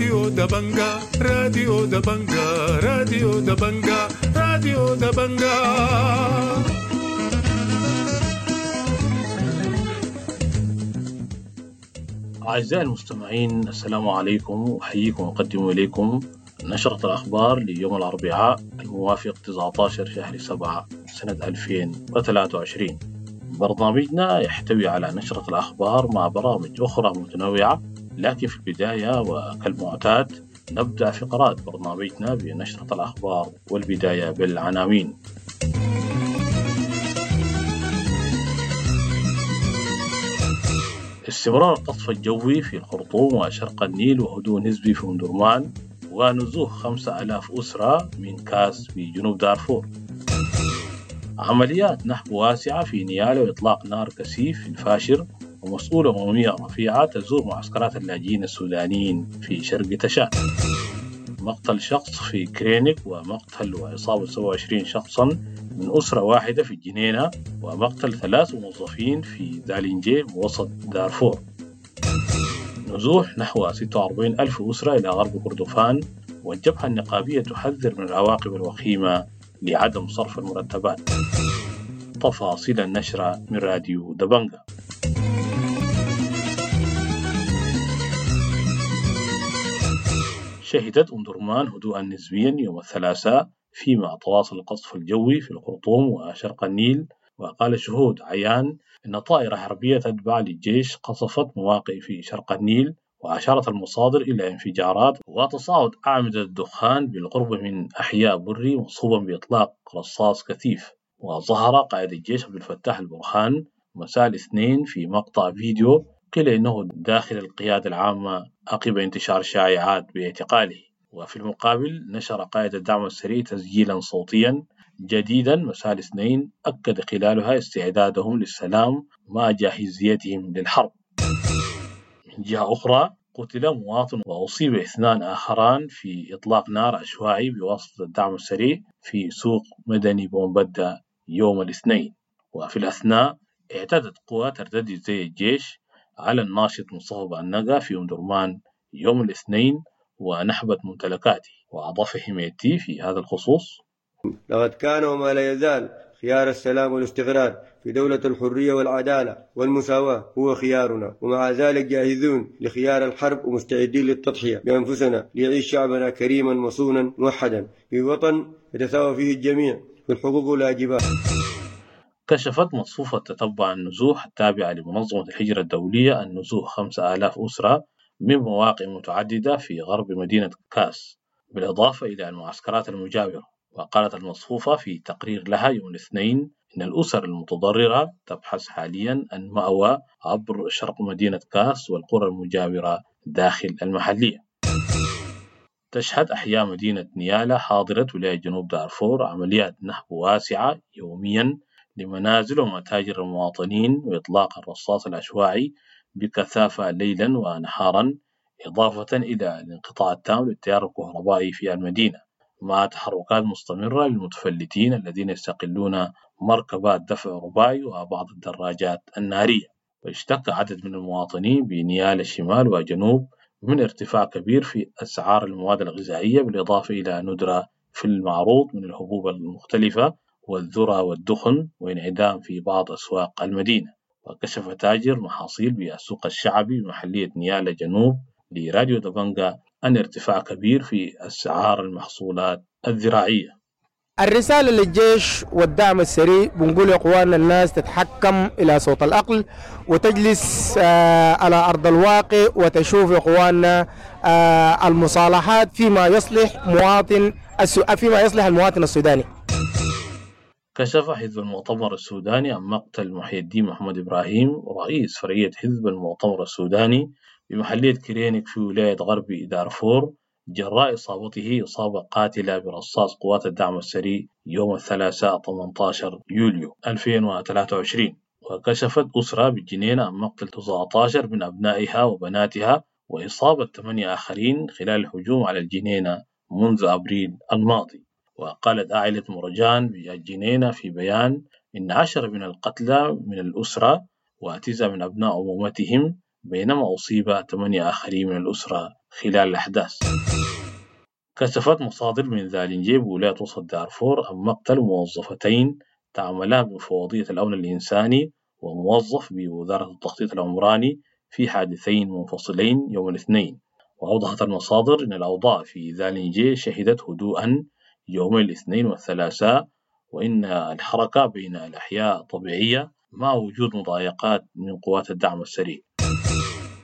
راديو دبنجا راديو دبنجا راديو دبنجا راديو دبنجا أعزائي المستمعين السلام عليكم وأحييكم وأقدم إليكم نشرة الأخبار ليوم الأربعاء الموافق 19 شهر 7 سنة 2023 برنامجنا يحتوي على نشرة الأخبار مع برامج أخرى متنوعة لكن في البداية وكالمعتاد نبدأ فقرات برنامجنا بنشرة الأخبار والبداية بالعناوين. استمرار القصف الجوي في الخرطوم وشرق النيل وهدوء نسبي في أندرمان ونزوح خمسة ألاف أسرة من كاس في جنوب دارفور. عمليات نحب واسعة في نيالا وإطلاق نار كثيف في الفاشر ومسؤولة أممية رفيعة تزور معسكرات اللاجئين السودانيين في شرق تشاد مقتل شخص في كرينيك ومقتل وإصابة 27 شخصا من أسرة واحدة في الجنينة ومقتل ثلاث موظفين في دالينجي وسط دارفور. نزوح نحو 46 ألف أسرة إلى غرب كردفان والجبهة النقابية تحذر من العواقب الوخيمة لعدم صرف المرتبات. تفاصيل النشرة من راديو دبنجا. شهدت أندرمان هدوءا نسبيا يوم الثلاثاء فيما تواصل القصف الجوي في الخرطوم وشرق النيل وقال شهود عيان أن طائرة حربية تتبع للجيش قصفت مواقع في شرق النيل وأشارت المصادر إلى انفجارات وتصاعد أعمدة الدخان بالقرب من أحياء بري مصحوبا بإطلاق رصاص كثيف. وظهر قائد الجيش عبد الفتاح البرهان مساء الاثنين في مقطع فيديو قيل إنه داخل القيادة العامة عقب انتشار شائعات باعتقاله؟ وفي المقابل نشر قائد الدعم السريع تسجيلا صوتيا جديدا مساء الاثنين أكد خلالها استعدادهم للسلام مع جاهزيتهم للحرب. من جهة أخرى قتل مواطن وأصيب اثنان آخران في إطلاق نار عشوائي بواسطة الدعم السريع في سوق مدني بومبدا يوم الاثنين. وفي الأثناء اعتدت قوات ارتدي زي الجيش على الناشط مصطفى بأنقا في أم درمان يوم الاثنين ونحبت ممتلكاته وأضاف حميتي في هذا الخصوص. لقد كان وما لا يزال خيار السلام والاستقرار في دولة الحرية والعدالة والمساواة هو خيارنا ومع ذلك جاهزون لخيار الحرب ومستعدين للتضحية بأنفسنا ليعيش شعبنا كريما مصونا موحدا في وطن يتساوى فيه الجميع في الحقوق والواجبات كشفت مصفوفة تتبع النزوح التابعة لمنظمة الهجرة الدولية النزوح خمسة آلاف أسرة من مواقع متعددة في غرب مدينة كاس بالإضافة إلى المعسكرات المجاورة. وقالت المصفوفة في تقرير لها يوم الاثنين إن الأسر المتضررة تبحث حاليا عن مأوى عبر شرق مدينة كاس والقرى المجاورة داخل المحلية. تشهد أحياء مدينة نيالا حاضرة ولاية جنوب دارفور عمليات نهب واسعة يوميا لمنازل ومتاجر المواطنين وإطلاق الرصاص العشوائي بكثافة ليلا ونهارا إضافة إلى الانقطاع التام للتيار الكهربائي في المدينة. مع تحركات مستمرة للمتفلتين الذين يستقلون مركبات دفع رباعي وبعض الدراجات النارية. واشتكى عدد من المواطنين بنيال الشمال وجنوب من ارتفاع كبير في أسعار المواد الغذائية بالإضافة إلى ندرة في المعروض من الحبوب المختلفة والذرة والدخن وانعدام في بعض أسواق المدينة وكشف تاجر محاصيل بالسوق الشعبي بمحلية نيالا جنوب لراديو دبنجا عن ارتفاع كبير في أسعار المحصولات الزراعية الرسالة للجيش والدعم السريع بنقول يا إخواننا الناس تتحكم إلى صوت العقل وتجلس آه على أرض الواقع وتشوف يا إخواننا آه المصالحات فيما يصلح مواطن فيما يصلح المواطن السوداني. كشف حزب المؤتمر السوداني عن مقتل محي الدين محمد إبراهيم رئيس فرعية حزب المؤتمر السوداني بمحلية كرينيك في ولاية غربي دارفور. جراء إصابته إصابة قاتلة برصاص قوات الدعم السريع يوم الثلاثاء 18 يوليو 2023 وكشفت أسرة بالجنينة عن مقتل 19 من أبنائها وبناتها وإصابة ثمانية آخرين خلال الهجوم على الجنينة منذ أبريل الماضي. وقالت عائلة مرجان بالجنينة في بيان إن عشرة من القتلى من الأسرة وتسعة من أبناء أمومتهم بينما أصيب ثمانية آخرين من الأسرة خلال الأحداث. كشفت مصادر من ذالنجي بولاية وسط دارفور عن مقتل موظفتين تعملا بمفوضية الأمن الإنساني وموظف بوزارة التخطيط العمراني في حادثين منفصلين يوم الاثنين. وأوضحت المصادر أن الأوضاع في ذالنجي شهدت هدوءا يوم الاثنين والثلاثاء وإن الحركة بين الأحياء طبيعية مع وجود مضايقات من قوات الدعم السريع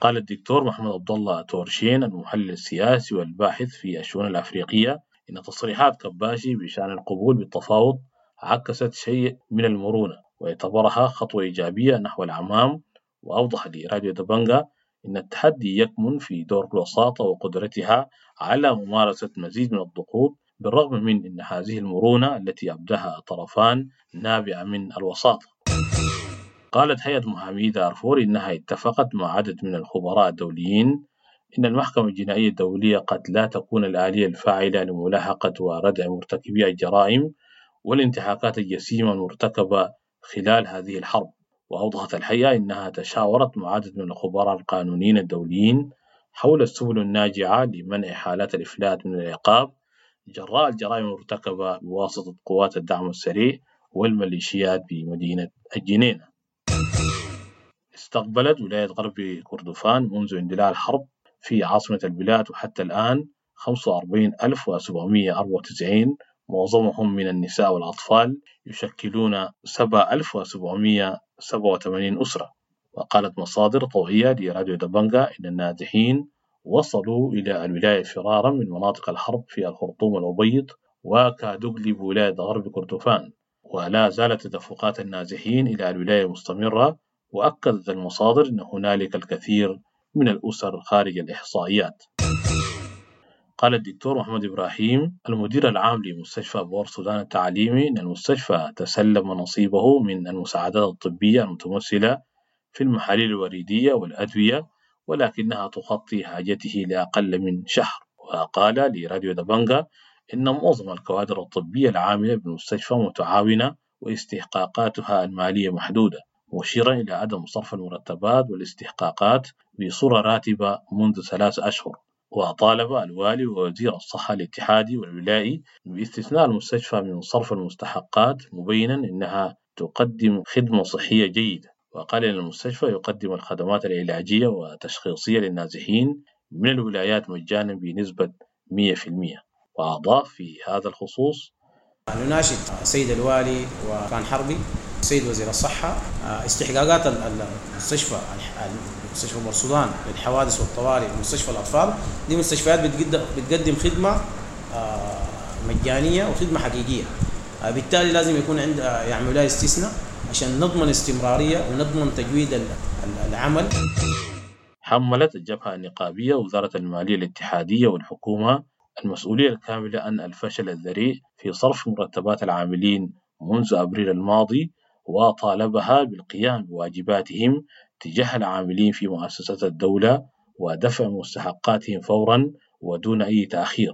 قال الدكتور محمد عبد الله تورشين المحلل السياسي والباحث في الشؤون الأفريقية إن تصريحات كباشي بشأن القبول بالتفاوض عكست شيء من المرونة واعتبرها خطوة إيجابية نحو الأمام وأوضح لراديو دبنجا إن التحدي يكمن في دور الوساطة وقدرتها على ممارسة مزيد من الضغوط بالرغم من أن هذه المرونة التي أبداها الطرفان نابعة من الوساطة. قالت هيئة محامي دارفور إنها اتفقت مع عدد من الخبراء الدوليين إن المحكمة الجنائية الدولية قد لا تكون الآلية الفاعلة لملاحقة وردع مرتكبي الجرائم والانتهاكات الجسيمة المرتكبة خلال هذه الحرب. وأوضحت الهيئة إنها تشاورت مع عدد من الخبراء القانونيين الدوليين حول السبل الناجعة لمنع حالات الإفلات من العقاب جراء الجرائم المرتكبة بواسطة قوات الدعم السريع والميليشيات بمدينة الجنينة استقبلت ولاية غرب كردفان منذ اندلاع الحرب في عاصمة البلاد وحتى الآن 45794 معظمهم من النساء والأطفال يشكلون 7787 أسرة. وقالت مصادر طوعية لراديو دبنجا إن النازحين وصلوا إلى الولاية فرارا من مناطق الحرب في الخرطوم والأبيض وكادوغلي بولاية غرب كردفان. ولا زالت تدفقات النازحين إلى الولاية مستمرة وأكدت المصادر أن هنالك الكثير من الأسر خارج الإحصائيات. قال الدكتور محمد إبراهيم المدير العام لمستشفى بور سودان التعليمي أن المستشفى تسلم نصيبه من المساعدات الطبية المتمثلة في المحاليل الوريدية والأدوية ولكنها تغطي حاجته لأقل من شهر. وقال لراديو دبنجا إن معظم الكوادر الطبية العاملة بالمستشفى متعاونة واستحقاقاتها المالية محدودة مشيرا إلى عدم صرف المرتبات والاستحقاقات بصورة راتبة منذ ثلاث أشهر. وطالب الوالي ووزير الصحة الاتحادي والولائي باستثناء المستشفى من صرف المستحقات مبينا أنها تقدم خدمة صحية جيدة. وقال إن المستشفى يقدم الخدمات العلاجية والتشخيصية للنازحين من الولايات مجانا بنسبة 100% وأضاف في هذا الخصوص نناشد السيد الوالي وكان حربي السيد وزير الصحة. استحقاقات المستشفى مستشفى السودان للحوادث والطوارئ ومستشفى الأطفال. دي مستشفيات بتقدم خدمة مجانية وخدمة حقيقية. بالتالي لازم يكون عند يعملوا لها استثناء. عشان نضمن استمرارية ونضمن تجويد العمل. حملت الجبهة النقابية وزارة المالية الاتحادية والحكومة المسؤولية الكاملة عن الفشل الذريع في صرف مرتبات العاملين منذ أبريل الماضي وطالبها بالقيام بواجباتهم تجاه العاملين في مؤسسات الدولة ودفع مستحقاتهم فورا ودون أي تأخير.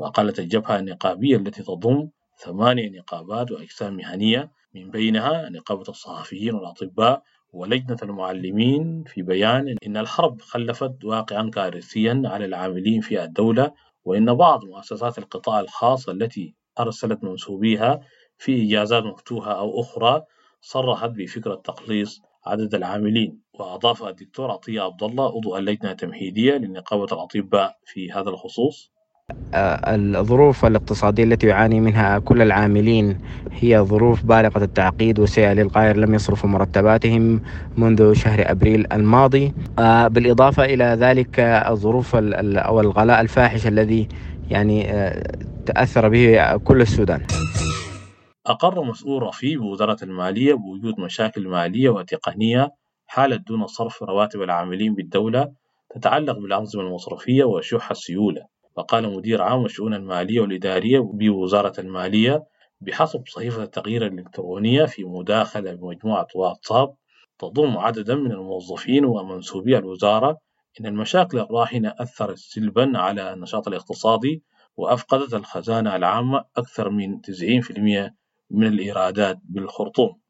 وقالت الجبهة النقابية التي تضم ثمانية نقابات وأقسام مهنية من بينها نقابة الصحفيين والأطباء ولجنة المعلمين في بيان إن الحرب خلفت واقعا كارثيا على العاملين في الدولة وإن بعض مؤسسات القطاع الخاص التي أرسلت منسوبيها في إجازات مفتوحة أو أخرى صرحت بفكرة تقليص عدد العاملين. وأضاف الدكتور عطية عبد الله عضو اللجنة التمهيدية لنقابة الأطباء في هذا الخصوص. الظروف الاقتصادية التي يعاني منها كل العاملين هي ظروف بالغة التعقيد والسيئة للغاية لم يصرفوا مرتباتهم منذ شهر أبريل الماضي. بالإضافة إلى ذلك الظروف أو الغلاء الفاحش الذي يعني تأثر به كل السودان. أقر مسؤول رفيع بوزارة المالية بوجود مشاكل مالية وتقنية حالت دون صرف رواتب العاملين بالدولة تتعلق بالأنظمة المصرفية وشح السيولة. وقال مدير عام الشؤون المالية والإدارية بوزارة المالية بحسب صحيفة التغيير الإلكترونية في مداخلة بمجموعة واتساب تضم عددا من الموظفين ومنسوبي الوزارة إن المشاكل الراهنة أثرت سلبا على النشاط الاقتصادي وأفقدت الخزانة العامة أكثر من 90% من الإيرادات بالخرطوم.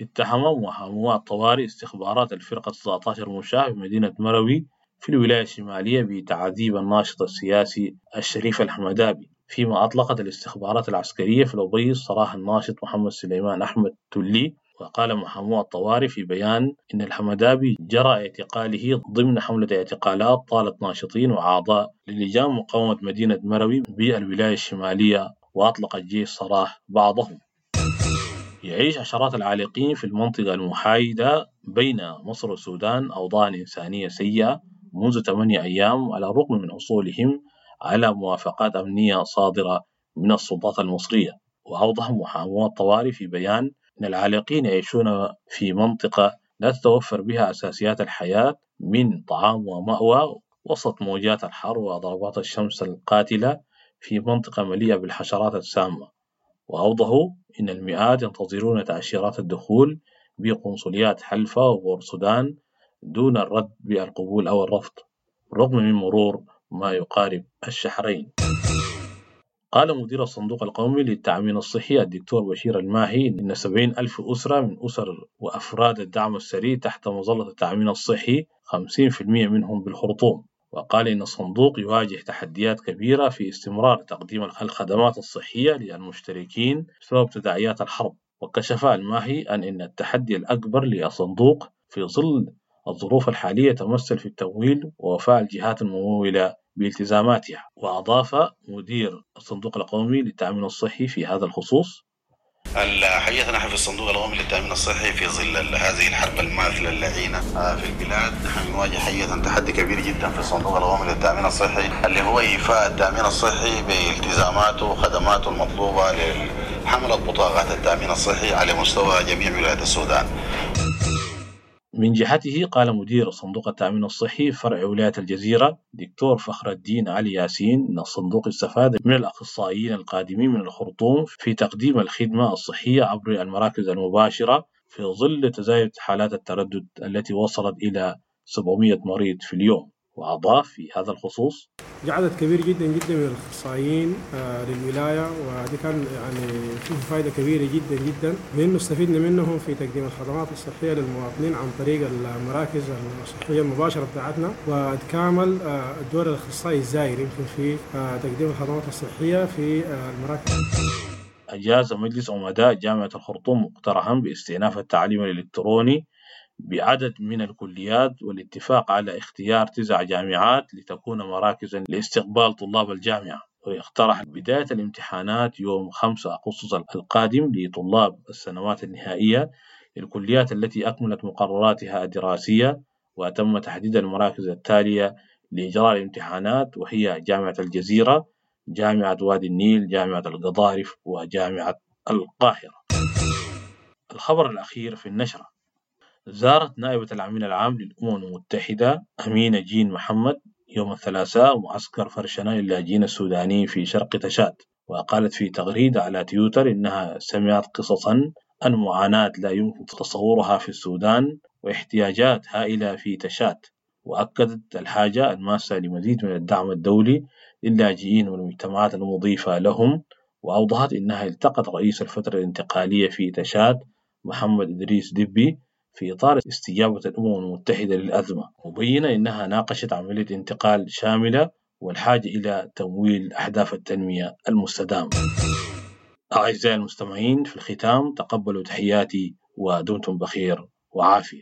اتهم محامواء طوارئ استخبارات الفرقة 19 مشاة بمدينة مروي في الولاية الشمالية بتعذيب الناشط السياسي الشريف الحمدابي فيما أطلقت الاستخبارات العسكرية في الأبيض صراح الناشط محمد سليمان أحمد تلي وقال محامو الطوارئ في بيان إن الحمدابي جرى اعتقاله ضمن حملة اعتقالات طالت ناشطين وأعضاء للجان مقاومة مدينة مروي بالولاية الشمالية وأطلق الجيش سراح بعضهم. يعيش عشرات العالقين في المنطقة المحايدة بين مصر والسودان أوضاع إنسانية سيئة منذ ثمانية أيام على الرغم من حصولهم على موافقات أمنية صادرة من السلطات المصرية. وأوضح محامو الطوارئ في بيان أن العالقين يعيشون في منطقة لا تتوفر بها أساسيات الحياة من طعام ومأوى وسط موجات الحر وضربات الشمس القاتلة في منطقة مليئة بالحشرات السامة. وأوضحوا أن المئات ينتظرون تأشيرات الدخول بقنصليات حلفا وبورسودان دون الرد بالقبول أو الرفض رغم من مرور ما يقارب الشهرين. قال مدير الصندوق القومي للتأمين الصحي الدكتور بشير الماهي إن سبعين ألف أسرة من أسر وأفراد الدعم السري تحت مظلة التأمين الصحي خمسين في المئة منهم بالخرطوم. وقال إن الصندوق يواجه تحديات كبيرة في استمرار تقديم الخدمات الصحية للمشتركين بسبب تداعيات الحرب. وكشف الماهي أن إن التحدي الأكبر للصندوق في ظل الظروف الحالية يتمثل في التمويل ووفاء الجهات الممولة بالتزاماتها. وأضاف مدير الصندوق القومي للتأمين الصحي في هذا الخصوص. حقيقة نحن في الصندوق القومي للتأمين الصحي في ظل هذه الحرب الماثلة اللعينة في البلاد. نحن نواجه حقيقة تحدي كبير جدا في الصندوق القومي للتأمين الصحي اللي هو إيفاء التأمين الصحي بالتزاماته وخدماته المطلوبة لحملة بطاقات التأمين الصحي على مستوى جميع ولايات السودان. من جهته قال مدير صندوق التأمين الصحي فرع ولاية الجزيرة دكتور فخر الدين علي ياسين أن الصندوق استفاد من الأخصائيين القادمين من الخرطوم في تقديم الخدمة الصحية عبر المراكز المباشرة في ظل تزايد حالات التردد التي وصلت إلى 700 مريض في اليوم. وأضاف في هذا الخصوص. عدد كبير جدا جدا من الأخصائيين آه للولاية ودي كان يعني فيه فائده كبيرة جدا جدا. بانه استفدنا منهم في تقديم الخدمات الصحية للمواطنين عن طريق المراكز الصحية المباشرة بتاعتنا. وتكامل آه الدور الأخصائي الزاير يمكن في آه تقديم الخدمات الصحية في المراكز. أجاز مجلس أمداء جامعة الخرطوم مقترحا باستئناف التعليم الإلكتروني بعدد من الكليات والاتفاق على اختيار تسع جامعات لتكون مراكزا لاستقبال طلاب الجامعة. ويقترح بداية الامتحانات يوم 5 أغسطس القادم لطلاب السنوات النهائية للكليات التي أكملت مقرراتها الدراسية وتم تحديد المراكز التالية لإجراء الامتحانات وهي جامعة الجزيرة جامعة وادي النيل جامعة القضارف وجامعة القاهرة. الخبر الأخير في النشرة. زارت نائبة الأمين العام للأمم المتحدة أمينة جين محمد يوم الثلاثاء معسكر فرشنا للاجئين السودانيين في شرق تشاد وقالت في تغريدة على تويتر إنها سمعت قصصا عن معاناة لا يمكن تصورها في السودان واحتياجات هائلة في تشاد وأكدت الحاجة الماسة لمزيد من الدعم الدولي للاجئين والمجتمعات المضيفة لهم وأوضحت إنها التقت رئيس الفترة الانتقالية في تشاد محمد إدريس دبي في إطار استجابة الأمم المتحدة للأزمة مبينة أنها ناقشت عملية انتقال شاملة والحاجة إلى تمويل أهداف التنمية المستدامة. أعزائي المستمعين في الختام تقبلوا تحياتي ودمتم بخير وعافية.